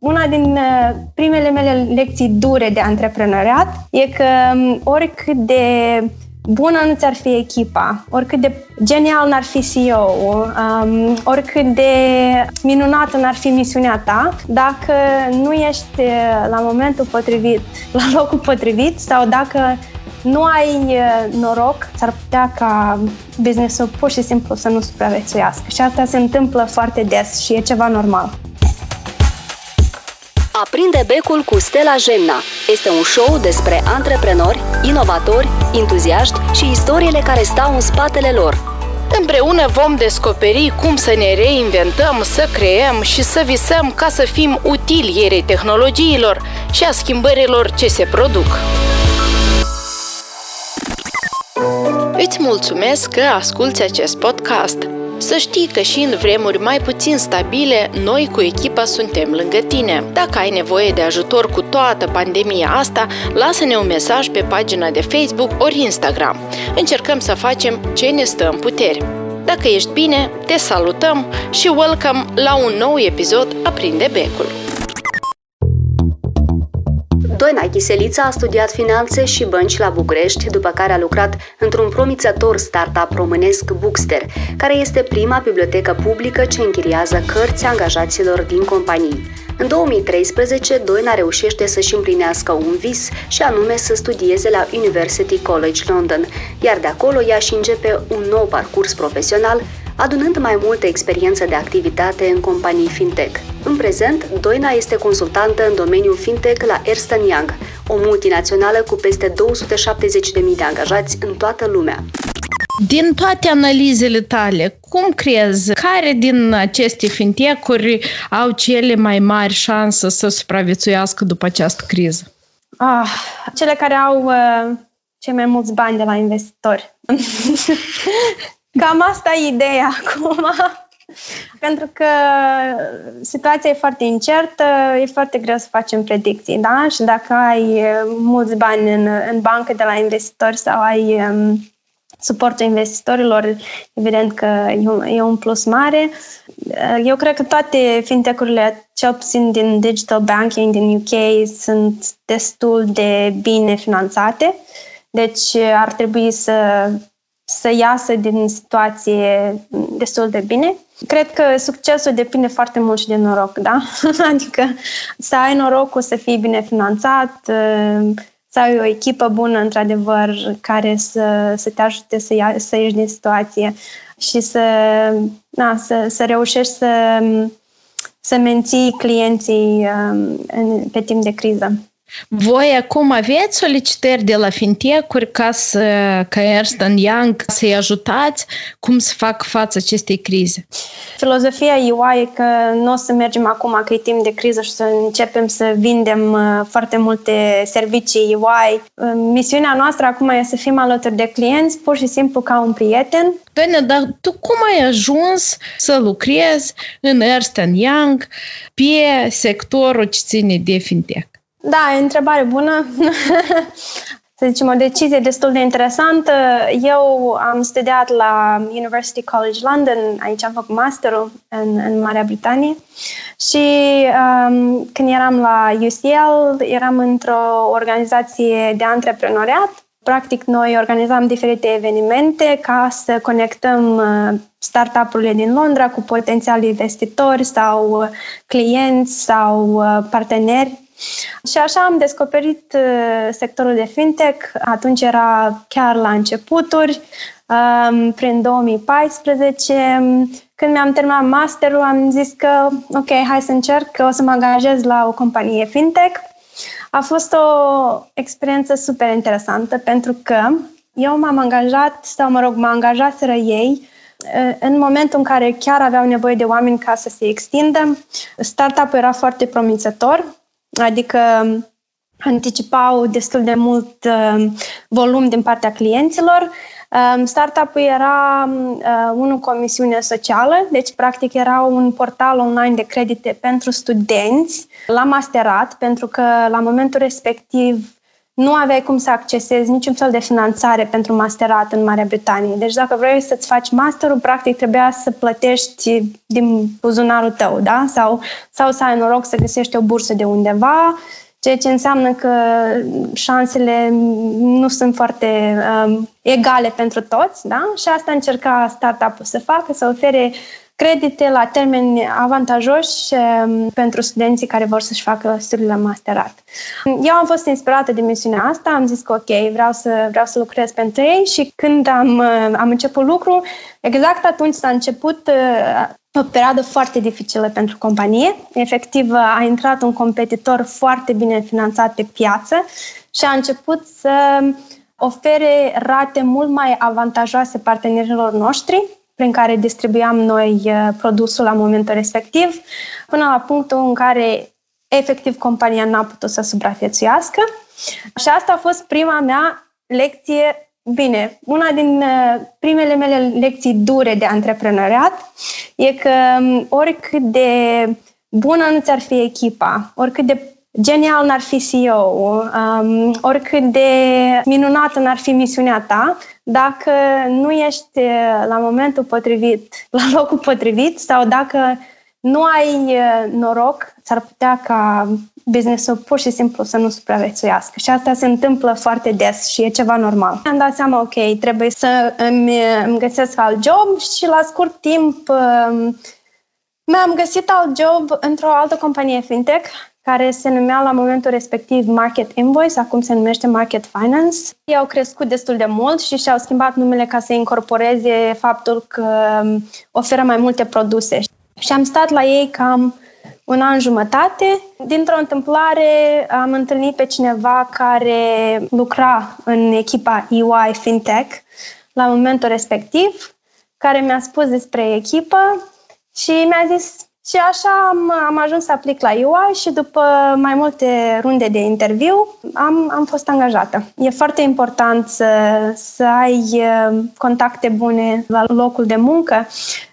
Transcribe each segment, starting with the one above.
Una din uh, primele mele lecții dure de antreprenoriat e că um, oricât de bună nu ți-ar fi echipa, oricât de genial n-ar fi CEO, um, oricât de minunată n-ar fi misiunea ta, dacă nu ești uh, la momentul potrivit, la locul potrivit sau dacă nu ai uh, noroc, s-ar putea ca businessul pur și simplu să nu supraviețuiască. Și asta se întâmplă foarte des și e ceva normal. Aprinde becul cu Stella Gemna. Este un show despre antreprenori, inovatori, entuziaști și istoriile care stau în spatele lor. Împreună vom descoperi cum să ne reinventăm, să creăm și să visăm ca să fim utili ierei tehnologiilor și a schimbărilor ce se produc. Îți mulțumesc că asculți acest podcast. Să știi că și în vremuri mai puțin stabile, noi cu echipa suntem lângă tine. Dacă ai nevoie de ajutor cu toată pandemia asta, lasă-ne un mesaj pe pagina de Facebook ori Instagram. Încercăm să facem ce ne stă în putere. Dacă ești bine, te salutăm și welcome la un nou episod Aprinde Becul. Doina Chiselița a studiat finanțe și bănci la București, după care a lucrat într-un promițător startup românesc Bookster, care este prima bibliotecă publică ce închiriază cărți angajaților din companii. În 2013, Doina reușește să-și împlinească un vis și anume să studieze la University College London, iar de acolo ea și începe un nou parcurs profesional adunând mai multă experiență de activitate în companii fintech. În prezent, Doina este consultantă în domeniul fintech la Ernst Young, o multinațională cu peste 270.000 de angajați în toată lumea. Din toate analizele tale, cum crezi, care din aceste fintech-uri au cele mai mari șanse să supraviețuiască după această criză? Ah, cele care au uh, cei mai mulți bani de la investitori. Cam asta e ideea acum. Pentru că situația e foarte incertă, e foarte greu să facem predicții, da? Și dacă ai mulți bani în, în bancă de la investitori sau ai um, suportul investitorilor, evident că e un, e un plus mare. Eu cred că toate fintech-urile, cel puțin din digital banking din UK, sunt destul de bine finanțate. Deci ar trebui să să iasă din situație destul de bine. Cred că succesul depinde foarte mult și de noroc, da? adică să ai norocul să fii bine finanțat, să ai o echipă bună, într-adevăr, care să, să te ajute să, ia, să ieși din situație și să, na, să, să reușești să, să menții clienții um, pe timp de criză. Voi acum aveți solicitări de la fintech-uri ca, să, ca Ernst Young să-i ajutați cum să fac față acestei crize? Filozofia UI e că nu o să mergem acum că e timp de criză și să începem să vindem uh, foarte multe servicii UI. Uh, misiunea noastră acum e să fim alături de clienți, pur și simplu ca un prieten. Doamne, dar tu cum ai ajuns să lucrezi în Ernst Young pe sectorul ce ține de fintech? Da, e o întrebare bună. să zicem, o decizie destul de interesantă. Eu am studiat la University College London, aici am făcut masterul în, în Marea Britanie și um, când eram la UCL, eram într-o organizație de antreprenoriat. Practic, noi organizam diferite evenimente ca să conectăm uh, startup-urile din Londra cu potențiali investitori sau uh, clienți sau uh, parteneri și așa am descoperit uh, sectorul de fintech. Atunci era chiar la începuturi, um, prin 2014. Când mi-am terminat masterul, am zis că, ok, hai să încerc, că o să mă angajez la o companie fintech. A fost o experiență super interesantă pentru că eu m-am angajat, sau mă rog, mă angajaseră ei uh, în momentul în care chiar aveau nevoie de oameni ca să se extindă. Startup-ul era foarte promițător, adică anticipau destul de mult uh, volum din partea clienților. Um, startup-ul era uh, unul cu o misiune socială, deci practic era un portal online de credite pentru studenți la masterat, pentru că la momentul respectiv nu aveai cum să accesezi niciun fel de finanțare pentru masterat în Marea Britanie. Deci dacă vrei să-ți faci masterul, practic trebuia să plătești din buzunarul tău, da? Sau, sau să ai noroc să găsești o bursă de undeva, ceea ce înseamnă că șansele nu sunt foarte um, egale pentru toți, da? Și asta încerca startup-ul să facă, să ofere credite la termeni avantajoși um, pentru studenții care vor să-și facă studiile masterat. Eu am fost inspirată de misiunea asta, am zis că ok, vreau să, vreau să lucrez pentru ei și când am, uh, am început lucru, exact atunci s-a început uh, o perioadă foarte dificilă pentru companie. Efectiv, a intrat un competitor foarte bine finanțat pe piață și a început să ofere rate mult mai avantajoase partenerilor noștri prin care distribuiam noi uh, produsul la momentul respectiv, până la punctul în care efectiv compania n-a putut să supraviețuiască. Și asta a fost prima mea lecție Bine, una din uh, primele mele lecții dure de antreprenoriat e că um, oricât de bună nu ți-ar fi echipa, oricât de genial n-ar fi CEO, um, oricât de minunată n-ar fi misiunea ta, dacă nu ești uh, la momentul potrivit, la locul potrivit sau dacă nu ai uh, noroc, s-ar putea ca businessul pur și simplu să nu supraviețuiască. Și asta se întâmplă foarte des și e ceva normal. Am dat seama, ok, trebuie să îmi, îmi găsesc alt job și la scurt timp um, mi-am găsit alt job într-o altă companie fintech care se numea la momentul respectiv Market Invoice, acum se numește Market Finance. Ei au crescut destul de mult și și-au schimbat numele ca să incorporeze faptul că um, oferă mai multe produse. Și am stat la ei cam un an jumătate. Dintr-o întâmplare am întâlnit pe cineva care lucra în echipa EY FinTech la momentul respectiv, care mi-a spus despre echipă și mi-a zis și așa am, am ajuns să aplic la UI și după mai multe runde de interviu am, am fost angajată. E foarte important să, să ai uh, contacte bune la locul de muncă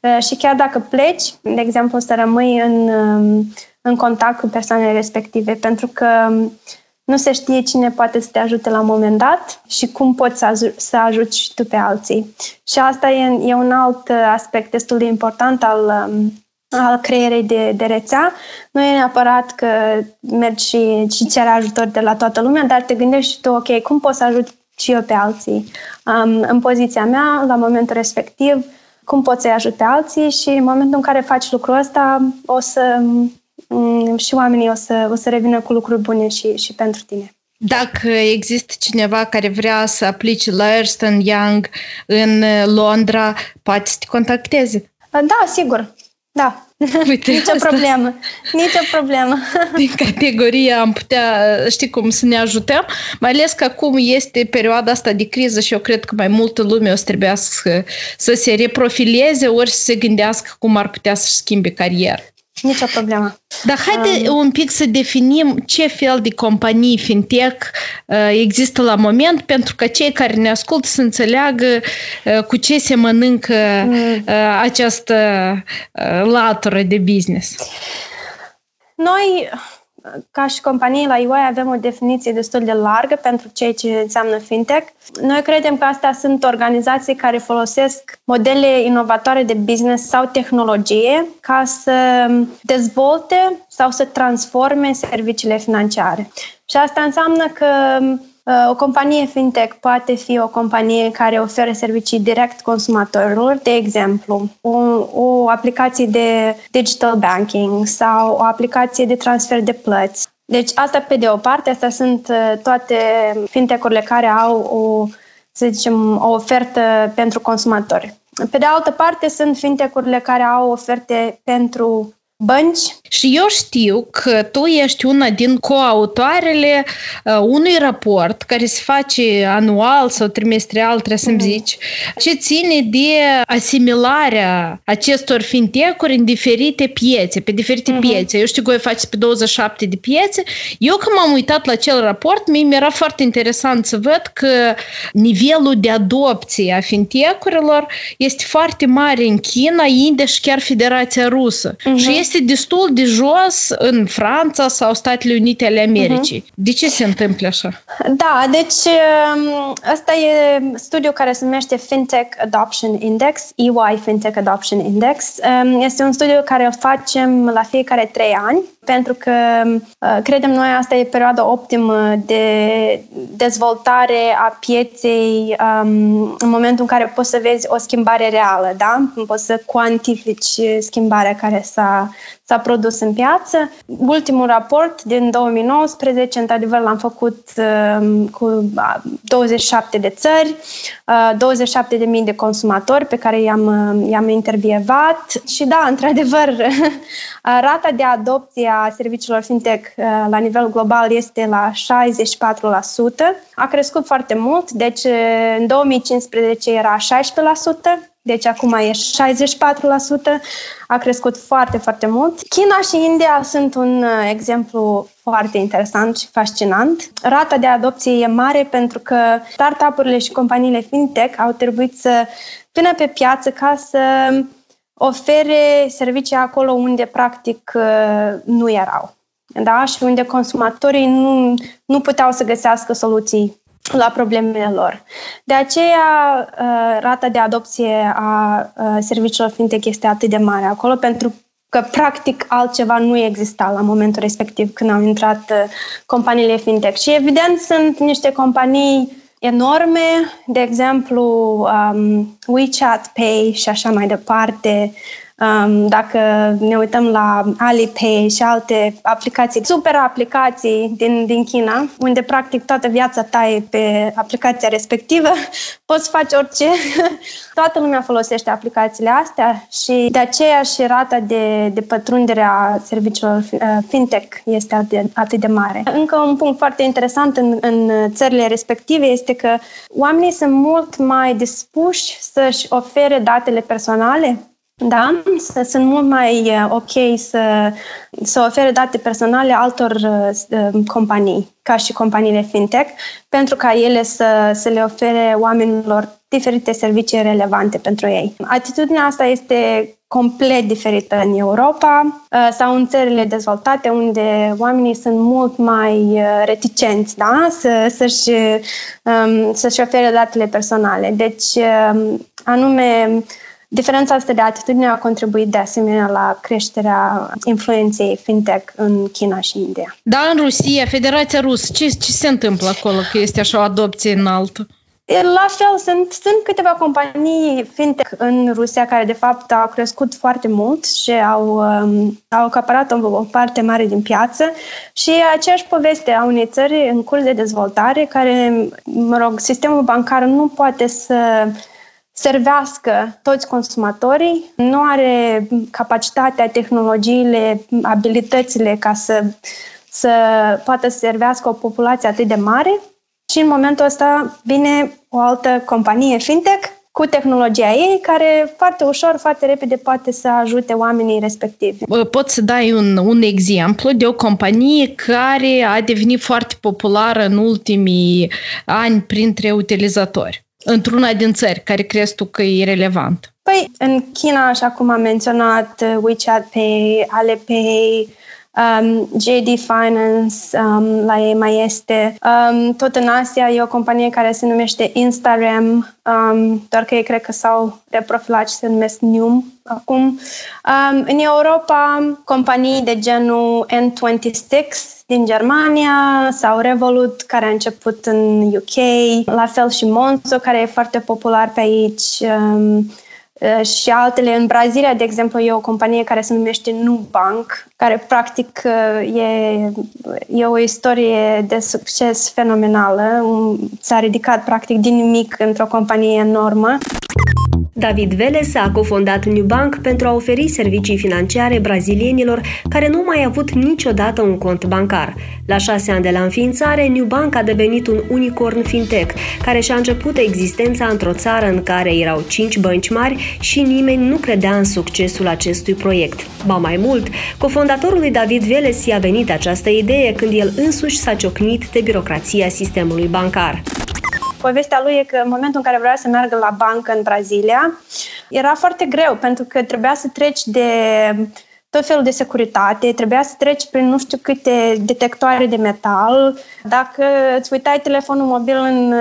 uh, și chiar dacă pleci, de exemplu, să rămâi în, um, în contact cu persoanele respective, pentru că um, nu se știe cine poate să te ajute la un moment dat și cum poți să, aj- să ajuți și tu pe alții. Și asta e, e un alt uh, aspect destul de important al um, al creierei de, de rețea. Nu e neapărat că mergi și, și ceri ajutor de la toată lumea, dar te gândești și tu, ok, cum pot să ajut și eu pe alții um, în poziția mea, la momentul respectiv, cum pot să-i ajut pe alții și în momentul în care faci lucrul ăsta, o să um, și oamenii o să, o să revină cu lucruri bune și, și pentru tine. Dacă există cineva care vrea să aplice la Ernst Young în Londra, poate să te contacteze. Da, sigur. Da. Uite, Nici o problemă. Nici o problemă. Din categoria am putea, știi cum, să ne ajutăm, mai ales că acum este perioada asta de criză și eu cred că mai multă lume o să trebuiască să se reprofileze ori să se gândească cum ar putea să-și schimbe carieră. Nicio problemă. Dar haide um, un pic să definim ce fel de companii fintech uh, există la moment, pentru că cei care ne ascultă să înțeleagă uh, cu ce se mănâncă mm. uh, această uh, latură de business. Noi ca și companie la UI avem o definiție destul de largă pentru ceea ce înseamnă fintech. Noi credem că astea sunt organizații care folosesc modele inovatoare de business sau tehnologie ca să dezvolte sau să transforme serviciile financiare. Și asta înseamnă că Uh, o companie fintech poate fi o companie care oferă servicii direct consumatorilor, de exemplu, o, o aplicație de digital banking sau o aplicație de transfer de plăți. Deci asta pe de o parte, astea sunt uh, toate fintech-urile care au o, să zicem, o ofertă pentru consumatori. Pe de altă parte, sunt fintech-urile care au oferte pentru bănci. Și eu știu că tu ești una din coautoarele uh, unui raport care se face anual sau trimestrial, trebuie să-mi mm-hmm. zici, ce ține de asimilarea acestor fintech-uri în diferite piețe, pe diferite mm-hmm. piețe. Eu știu că voi faceți pe 27 de piețe. Eu când m-am uitat la acel raport, mi era foarte interesant să văd că nivelul de adopție a fintech-urilor este foarte mare în China, India și chiar Federația Rusă. Mm-hmm. Și este destul de jos în Franța sau Statele Unite ale Americii. Uh-huh. De ce se întâmplă așa? Da, deci ăsta e studiul care se numește FinTech Adoption Index, EY FinTech Adoption Index. Este un studiu care îl facem la fiecare trei ani pentru că uh, credem noi asta e perioada optimă de dezvoltare a pieței um, în momentul în care poți să vezi o schimbare reală, da? Poți să cuantifici schimbarea care s-a, s-a produs în piață. Ultimul raport din 2019, într-adevăr, l-am făcut uh, cu 27 de țări, uh, 27.000 de consumatori pe care i-am, uh, i-am intervievat și da, într-adevăr, rata de adopție a serviciilor fintech uh, la nivel global este la 64%. A crescut foarte mult, deci uh, în 2015 era 16%, deci acum e 64%, a crescut foarte, foarte mult. China și India sunt un uh, exemplu foarte interesant și fascinant. Rata de adopție e mare pentru că startup-urile și companiile fintech au trebuit să vină pe piață ca să ofere servicii acolo unde practic uh, nu erau. Da? Și unde consumatorii nu, nu puteau să găsească soluții la problemele lor. De aceea, uh, rata de adopție a uh, serviciilor fintech este atât de mare acolo, pentru că practic altceva nu exista la momentul respectiv când au intrat companiile fintech. Și evident sunt niște companii enorme, de exemplu um, WeChat Pay și așa mai departe, Um, dacă ne uităm la Alipay și alte aplicații, super aplicații din, din China, unde practic toată viața ta e pe aplicația respectivă, poți face orice. Toată lumea folosește aplicațiile astea și de aceea și rata de, de pătrundere a serviciilor uh, fintech este atât de, atât de mare. Încă un punct foarte interesant în, în țările respective este că oamenii sunt mult mai dispuși să-și ofere datele personale da, sunt mult mai uh, ok să, să ofere date personale altor uh, um, companii, ca și companiile fintech, pentru ca ele să, să le ofere oamenilor diferite servicii relevante pentru ei. Atitudinea asta este complet diferită în Europa uh, sau în țările dezvoltate, unde oamenii sunt mult mai reticenți da? să, să-și, um, să-și ofere datele personale. Deci, um, anume, Diferența asta de atitudine a contribuit de asemenea la creșterea influenței fintech în China și India. Da, în Rusia, Federația Rusă, ce, ce se întâmplă acolo că este așa o adopție înaltă? La fel, sunt, sunt câteva companii fintech în Rusia care de fapt au crescut foarte mult și au, um, au acaparat o, o parte mare din piață și e aceeași poveste a unei țări în curs de dezvoltare care, mă rog, sistemul bancar nu poate să servească toți consumatorii, nu are capacitatea, tehnologiile, abilitățile ca să, să poată să servească o populație atât de mare și în momentul ăsta vine o altă companie fintech cu tehnologia ei, care foarte ușor, foarte repede poate să ajute oamenii respectivi. Poți să dai un, un exemplu de o companie care a devenit foarte populară în ultimii ani printre utilizatori? Într-una din țări care crezi tu că e relevant? Păi, în China, așa cum am menționat, uh, WeChat Pay, Alipay, um, JD Finance, um, la ei mai este. Um, tot în Asia e o companie care se numește Instagram, um, doar că ei cred că s-au reprofilat și se numesc Num acum. Um, în Europa, companii de genul N26, din Germania sau Revolut, care a început în UK, la fel și Monzo, care e foarte popular pe aici, um, uh, și altele. În Brazilia, de exemplu, e o companie care se numește Nubank, care practic uh, e, e o istorie de succes fenomenală. S-a ridicat practic din nimic într-o companie enormă. David Veles a cofondat Nubank pentru a oferi servicii financiare brazilienilor care nu mai avut niciodată un cont bancar. La șase ani de la înființare, Nubank a devenit un unicorn fintech, care și-a început existența într-o țară în care erau cinci bănci mari și nimeni nu credea în succesul acestui proiect. Ba mai mult, cofondatorului David Veles i-a venit această idee când el însuși s-a ciocnit de birocrația sistemului bancar. Povestea lui e că în momentul în care vrea să meargă la bancă în Brazilia, era foarte greu pentru că trebuia să treci de tot felul de securitate, trebuia să treci prin nu știu câte detectoare de metal. Dacă îți uitai telefonul mobil în,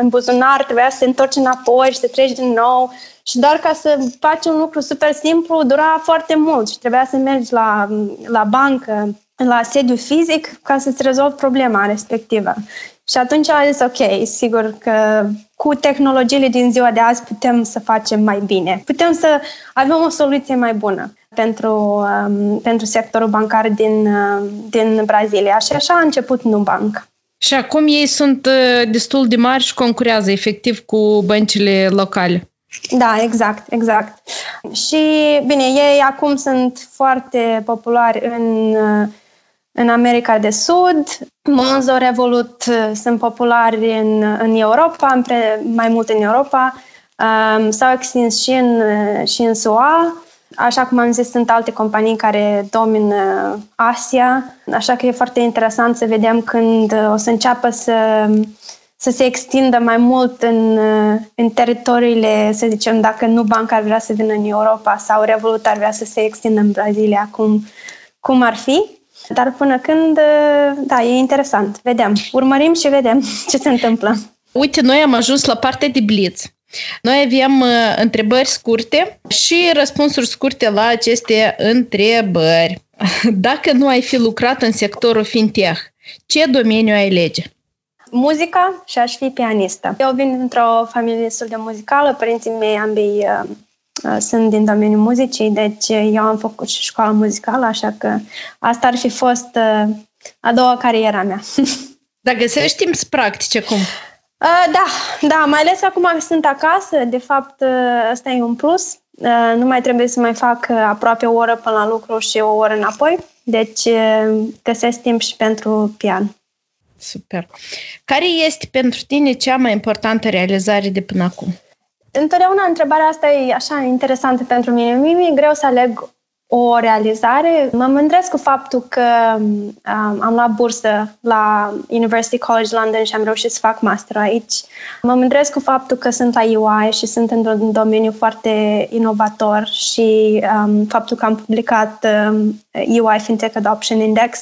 în buzunar, trebuia să te întorci înapoi și să treci din nou. Și doar ca să faci un lucru super simplu, dura foarte mult și trebuia să mergi la, la bancă, la sediu fizic, ca să-ți rezolvi problema respectivă. Și atunci am zis, ok, sigur că cu tehnologiile din ziua de azi putem să facem mai bine. Putem să avem o soluție mai bună pentru, um, pentru sectorul bancar din, uh, din Brazilia. Și așa a început Nubank. Și acum ei sunt uh, destul de mari și concurează efectiv cu băncile locale. Da, exact, exact. Și, bine, ei acum sunt foarte populari în, uh, în America de Sud. Monzo, Revolut sunt populari în, în Europa, mai mult în Europa. Um, s-au extins și în, și în SUA. Așa cum am zis, sunt alte companii care domină Asia, așa că e foarte interesant să vedem când o să înceapă să, să se extindă mai mult în, în teritoriile, să zicem, dacă nu banca ar vrea să vină în Europa sau Revolut ar vrea să se extindă în Brazilia, cum, cum ar fi. Dar până când, da, e interesant. Vedem. Urmărim și vedem ce se întâmplă. Uite, noi am ajuns la partea de blitz. Noi avem uh, întrebări scurte și răspunsuri scurte la aceste întrebări. Dacă nu ai fi lucrat în sectorul fintech, ce domeniu ai lege? Muzica și aș fi pianistă. Eu vin dintr-o familie destul de muzicală, părinții mei ambii uh, uh, sunt din domeniul muzicii, deci eu am făcut și școala muzicală, așa că asta ar fi fost uh, a doua cariera mea. Dar găsești timp practice cum? Uh, da, da, mai ales acum sunt acasă, de fapt uh, ăsta e un plus. Uh, nu mai trebuie să mai fac aproape o oră până la lucru și o oră înapoi, deci găsesc timp și pentru pian. Super. Care este pentru tine cea mai importantă realizare de până acum? Întotdeauna întrebarea asta e așa interesantă pentru mine. Mie mi-e greu să aleg o realizare. Mă mândresc cu faptul că um, am luat bursă la University College London și am reușit să fac master aici. Mă mândresc cu faptul că sunt la UI și sunt într-un domeniu foarte inovator și um, faptul că am publicat um, UI Fintech Adoption Index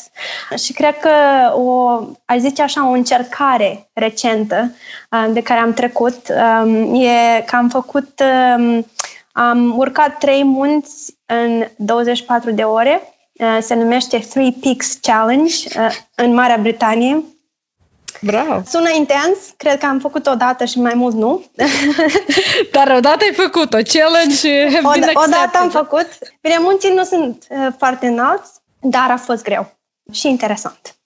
și cred că o, aș zice așa, o încercare recentă um, de care am trecut um, e că am făcut um, am urcat trei munți în 24 de ore. Uh, se numește Three Peaks Challenge uh, în Marea Britanie. Bravo! Sună intens, cred că am făcut o dată și mai mult nu. Dar odată ai făcut-o, challenge o, o dată am făcut. Bine, munții nu sunt uh, foarte înalți, dar a fost greu și interesant.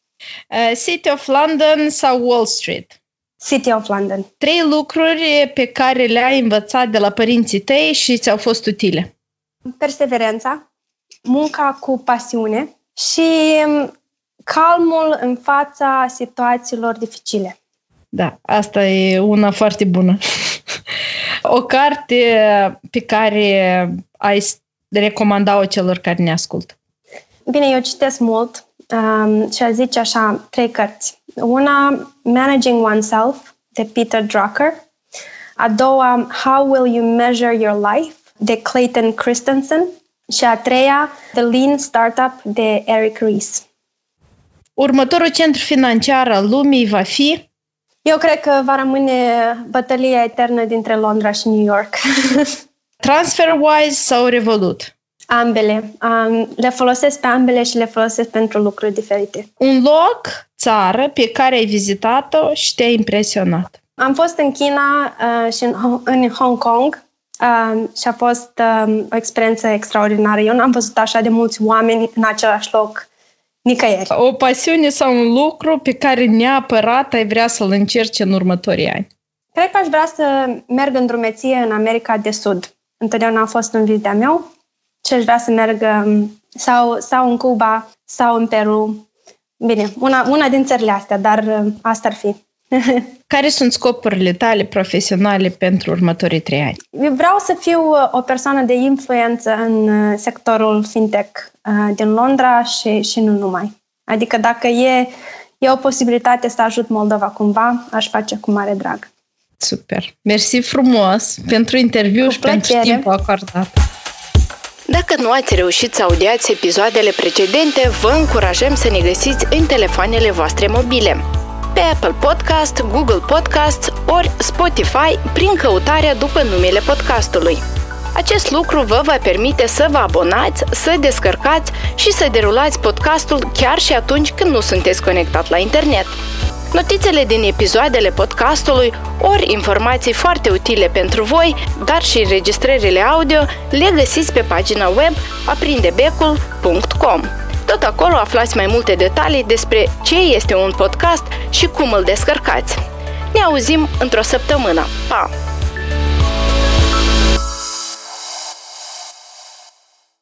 Uh, City of London sau Wall Street? City of London. Trei lucruri pe care le-ai învățat de la părinții tăi și ți-au fost utile. Perseverența, munca cu pasiune și um, calmul în fața situațiilor dificile. Da, asta e una foarte bună. o carte pe care ai recomanda-o celor care ne ascultă? Bine, eu citesc mult um, și aș zice așa, trei cărți. Una, Managing Oneself, de Peter Drucker. A doua, How Will You Measure Your Life, de Clayton Christensen. Și a treia, The Lean Startup, de Eric Ries. Următorul centru financiar al lumii va fi? Eu cred că va rămâne bătălia eternă dintre Londra și New York. TransferWise sau Revolut? Ambele. Um, le folosesc pe ambele și le folosesc pentru lucruri diferite. Un loc, țară, pe care ai vizitat-o și te-a impresionat? Am fost în China uh, și în, în Hong Kong uh, și a fost uh, o experiență extraordinară. Eu n-am văzut așa de mulți oameni în același loc nicăieri. O pasiune sau un lucru pe care neapărat ai vrea să-l încerci în următorii ani? Cred că aș vrea să merg în drumeție în America de Sud. Întotdeauna a fost un vis de-a meu ce aș vrea să meargă um, sau, sau în Cuba sau în Peru. Bine, una, una din țările astea, dar um, asta ar fi. Care sunt scopurile tale profesionale pentru următorii trei ani? Eu vreau să fiu uh, o persoană de influență în uh, sectorul fintech uh, din Londra și, și nu numai. Adică dacă e, e o posibilitate să ajut Moldova cumva, aș face cu mare drag. Super! Mersi frumos pentru interviu cu și plăcere. pentru timpul acordat. Dacă nu ați reușit să audiați episoadele precedente, vă încurajăm să ne găsiți în telefoanele voastre mobile pe Apple Podcast, Google Podcast ori Spotify prin căutarea după numele podcastului. Acest lucru vă va permite să vă abonați, să descărcați și să derulați podcastul chiar și atunci când nu sunteți conectat la internet. Notițele din episoadele podcastului, ori informații foarte utile pentru voi, dar și înregistrările audio, le găsiți pe pagina web aprindebecul.com. Tot acolo aflați mai multe detalii despre ce este un podcast și cum îl descărcați. Ne auzim într-o săptămână. Pa!